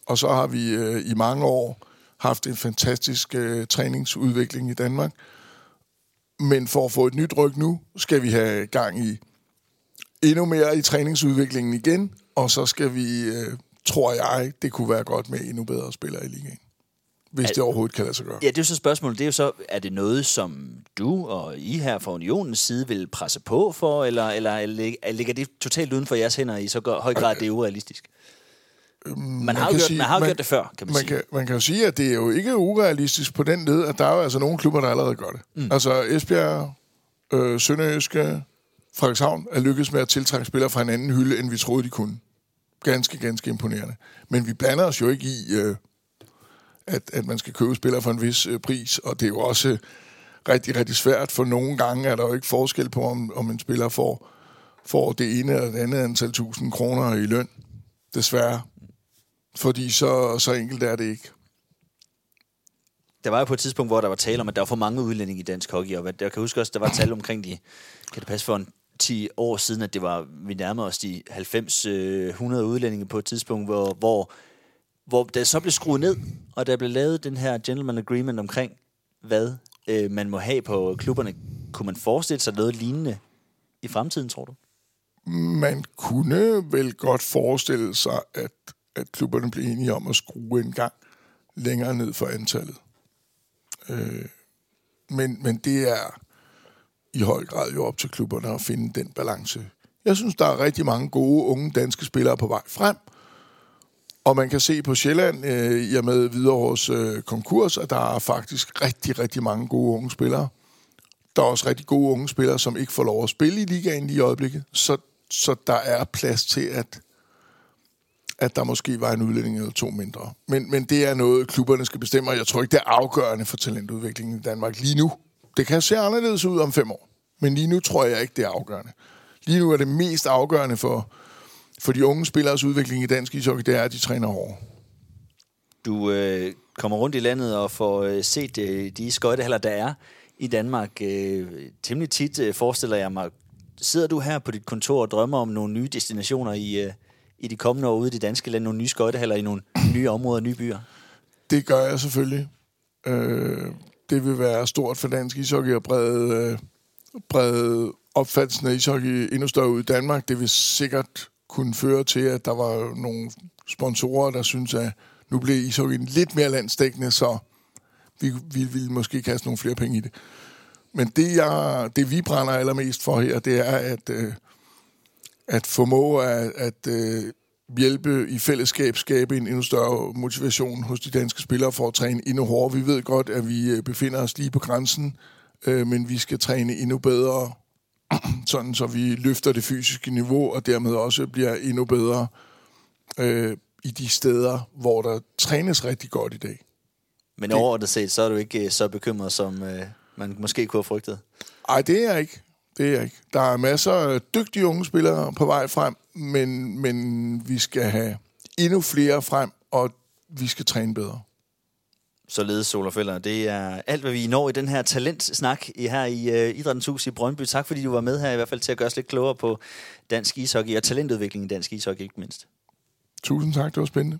B: Og så har vi øh, i mange år haft en fantastisk øh, træningsudvikling i Danmark. Men for at få et nyt ryg nu, skal vi have gang i endnu mere i træningsudviklingen igen, og så skal vi, øh, tror jeg, det kunne være godt med endnu bedre spillere i ligaen. Hvis er, det overhovedet kan lade sig gøre.
A: Ja, det er jo så spørgsmålet. Det er jo så, er det noget, som du og I her fra Unionens side vil presse på for, eller, eller ligger det totalt uden for jeres hænder i så høj grad, det er urealistisk? Man har, man, jo gjort, sige, man har man, gjort det før, kan man,
B: man
A: sige.
B: Kan, man kan jo sige, at det er jo ikke urealistisk på den led, at der er jo altså nogle klubber, der allerede gør det. Mm. Altså Esbjerg, øh, Sønderjyske, Frederikshavn er lykkedes med at tiltrække spillere fra en anden hylde, end vi troede, de kunne. Ganske, ganske imponerende. Men vi blander os jo ikke i, øh, at, at man skal købe spillere for en vis øh, pris, og det er jo også øh, rigtig, rigtig svært, for nogle gange er der jo ikke forskel på, om, om en spiller får, får det ene eller det andet antal tusind kroner i løn. Desværre. Fordi så, så enkelt er det ikke.
A: Der var jo på et tidspunkt, hvor der var tale om, at der var for mange udlændinge i dansk hockey, og jeg kan huske også, der var tal omkring de, kan det passe for en 10 år siden, at det var, vi nærmede os de 90-100 øh, udlændinge på et tidspunkt, hvor, hvor, hvor der så blev skruet ned, og der blev lavet den her gentleman agreement omkring, hvad øh, man må have på klubberne. Kunne man forestille sig noget lignende i fremtiden, tror du?
B: Man kunne vel godt forestille sig, at at klubberne blev enige om at skrue en gang længere ned for antallet. Øh, men, men det er i høj grad jo op til klubberne at finde den balance. Jeg synes, der er rigtig mange gode unge danske spillere på vej frem. Og man kan se på Sjælland, øh, i og med Hvidovres øh, konkurs, at der er faktisk rigtig, rigtig mange gode unge spillere. Der er også rigtig gode unge spillere, som ikke får lov at spille i ligaen lige i øjeblikket. Så, så der er plads til, at at der måske var en udlænding eller to mindre. Men, men det er noget, klubberne skal bestemme, og jeg tror ikke, det er afgørende for talentudviklingen i Danmark lige nu. Det kan se anderledes ud om fem år, men lige nu tror jeg ikke, det er afgørende. Lige nu er det mest afgørende for, for de unge spillers udvikling i dansk ishockey, det er, at de træner hårdere.
A: Du øh, kommer rundt i landet og får øh, set øh, de skøjtehaller, der er i Danmark. Øh, temmelig tit øh, forestiller jeg mig, sidder du her på dit kontor og drømmer om nogle nye destinationer i, øh, i de kommende år ude i det danske land, nogle nye skøjtehaller i nogle nye områder, nye byer?
B: Det gør jeg selvfølgelig. Øh, det vil være stort for dansk ishockey at brede, øh, brede opfattelsen af ishockey endnu større ud i Danmark. Det vil sikkert kunne føre til, at der var nogle sponsorer, der synes at nu blev ishockeyen lidt mere landstækkende, så vi, vi ville måske kaste nogle flere penge i det. Men det, jeg, det vi brænder allermest for her, det er at, øh, at formå at, at øh, hjælpe i fællesskab, skabe en endnu større motivation hos de danske spillere for at træne endnu hårdere. Vi ved godt, at vi øh, befinder os lige på grænsen, øh, men vi skal træne endnu bedre, sådan så vi løfter det fysiske niveau, og dermed også bliver endnu bedre øh, i de steder, hvor der trænes rigtig godt i dag.
A: Men overordnet set, så er du ikke øh, så bekymret, som øh, man måske kunne have frygtet?
B: Nej, det er jeg ikke. Det er ikke. Der er masser af dygtige unge spillere på vej frem, men, men vi skal have endnu flere frem, og vi skal træne bedre.
A: Således, Soler Det er alt, hvad vi når i den her talentsnak her i uh, Idrættens Hus i Brøndby. Tak, fordi du var med her i hvert fald til at gøre os lidt klogere på dansk ishockey og talentudvikling i dansk ishockey, ikke mindst.
B: Tusind tak, det var spændende.